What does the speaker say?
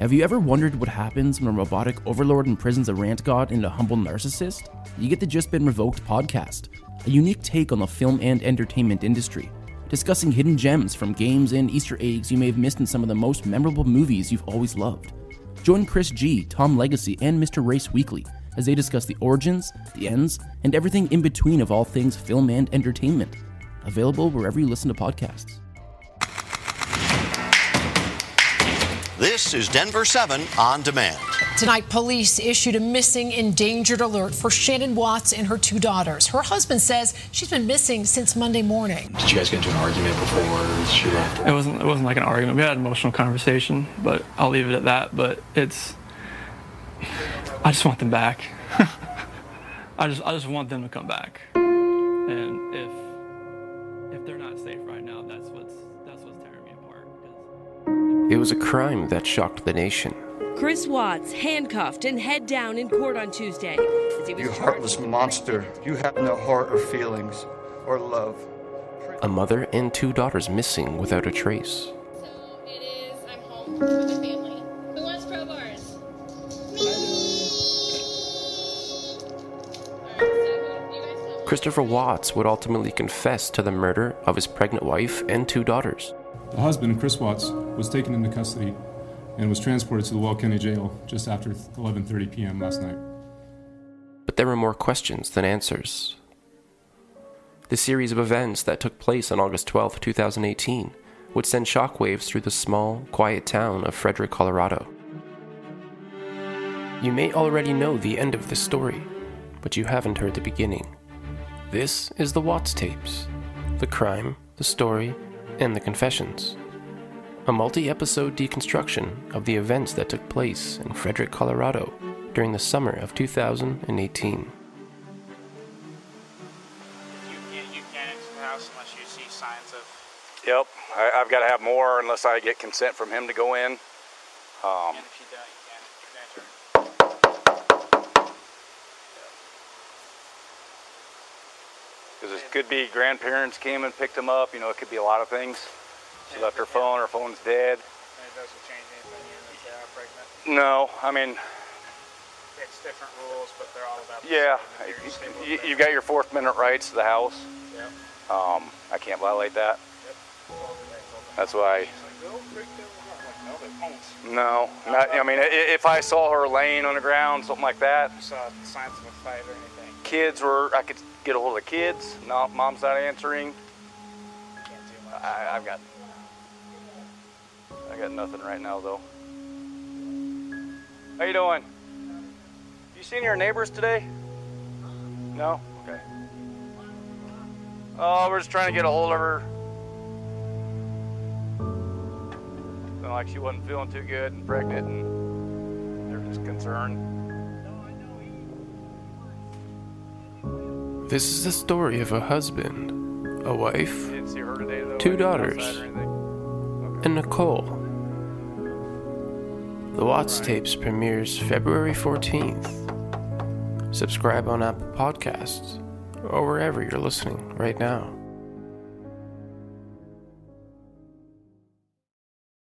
Have you ever wondered what happens when a robotic overlord imprisons a rant god into a humble narcissist? You get the Just Been Revoked podcast, a unique take on the film and entertainment industry, discussing hidden gems from games and Easter eggs you may have missed in some of the most memorable movies you've always loved. Join Chris G, Tom Legacy, and Mr. Race Weekly as they discuss the origins, the ends, and everything in between of all things film and entertainment. Available wherever you listen to podcasts. This is Denver 7 on demand. Tonight, police issued a missing endangered alert for Shanann Watts and her two daughters. Her husband says she's been missing since Monday morning. Did you guys get into an argument before she left? It wasn't. It wasn't like an argument. We had an emotional conversation, but I'll leave it at that. But it's. I just want them back. I just. I just want them to come back. And if if they're not safe right now, that's what's that's what's tearing was a crime that shocked the nation. Chris Watts handcuffed and head down in court on Tuesday. As he was You heartless monster. You have no heart or feelings or love. A mother and two daughters missing without a trace. So it is, I'm home with the family. Who wants pro bars? Alright, so who, you guys know. Christopher Watts would ultimately confess to the murder of his pregnant wife and two daughters. The husband, Chris Watts, was taken into custody and was transported to the Weld County Jail just after 11:30 p.m. last night. But there were more questions than answers. The series of events that took place on August 12, 2018, would send shockwaves through the small, quiet town of Frederick, Colorado. You may already know the end of this story, but you haven't heard the beginning. This is the Watts tapes the crime, the story, and the confessions. A multi episode deconstruction of the events that took place in Frederick, Colorado during the summer of 2018. You can't, you can't enter the house unless you see signs of. Yep, I, I've got to have more unless I get consent from him to go in. Um, And if you don't, you can't, you can't enter. Because it could be grandparents came and picked him up. You know, it could be a lot of things. She left her phone. Her phone's dead. And it doesn't change anything even if pregnant. No, I mean, It's different rules, but they're all about yeah, you, you've got your Fourth Amendment rights to the house. Yep. Um, I can't violate that. Yep. Totally right, totally. That's why. It's like, they'll break them. I'm like, no, they won't. No, not. I mean, if I saw her laying on the ground, something like that, You saw signs of a fight or anything. kids were. I could get a hold of the kids. No, mom's not answering. Can't do much. I, I've got. I got nothing right now though. How you doing? You seen your neighbors today? No. Okay. Oh, we're just trying to get a hold of her. Like she wasn't feeling too good and pregnant, and they're just concerned. This is the story of a husband, a wife, You didn't see her today. Two daughters. anything? and Nichol. The Watts Tapes premieres February 14th. Subscribe on Apple Podcasts or wherever you're listening right now.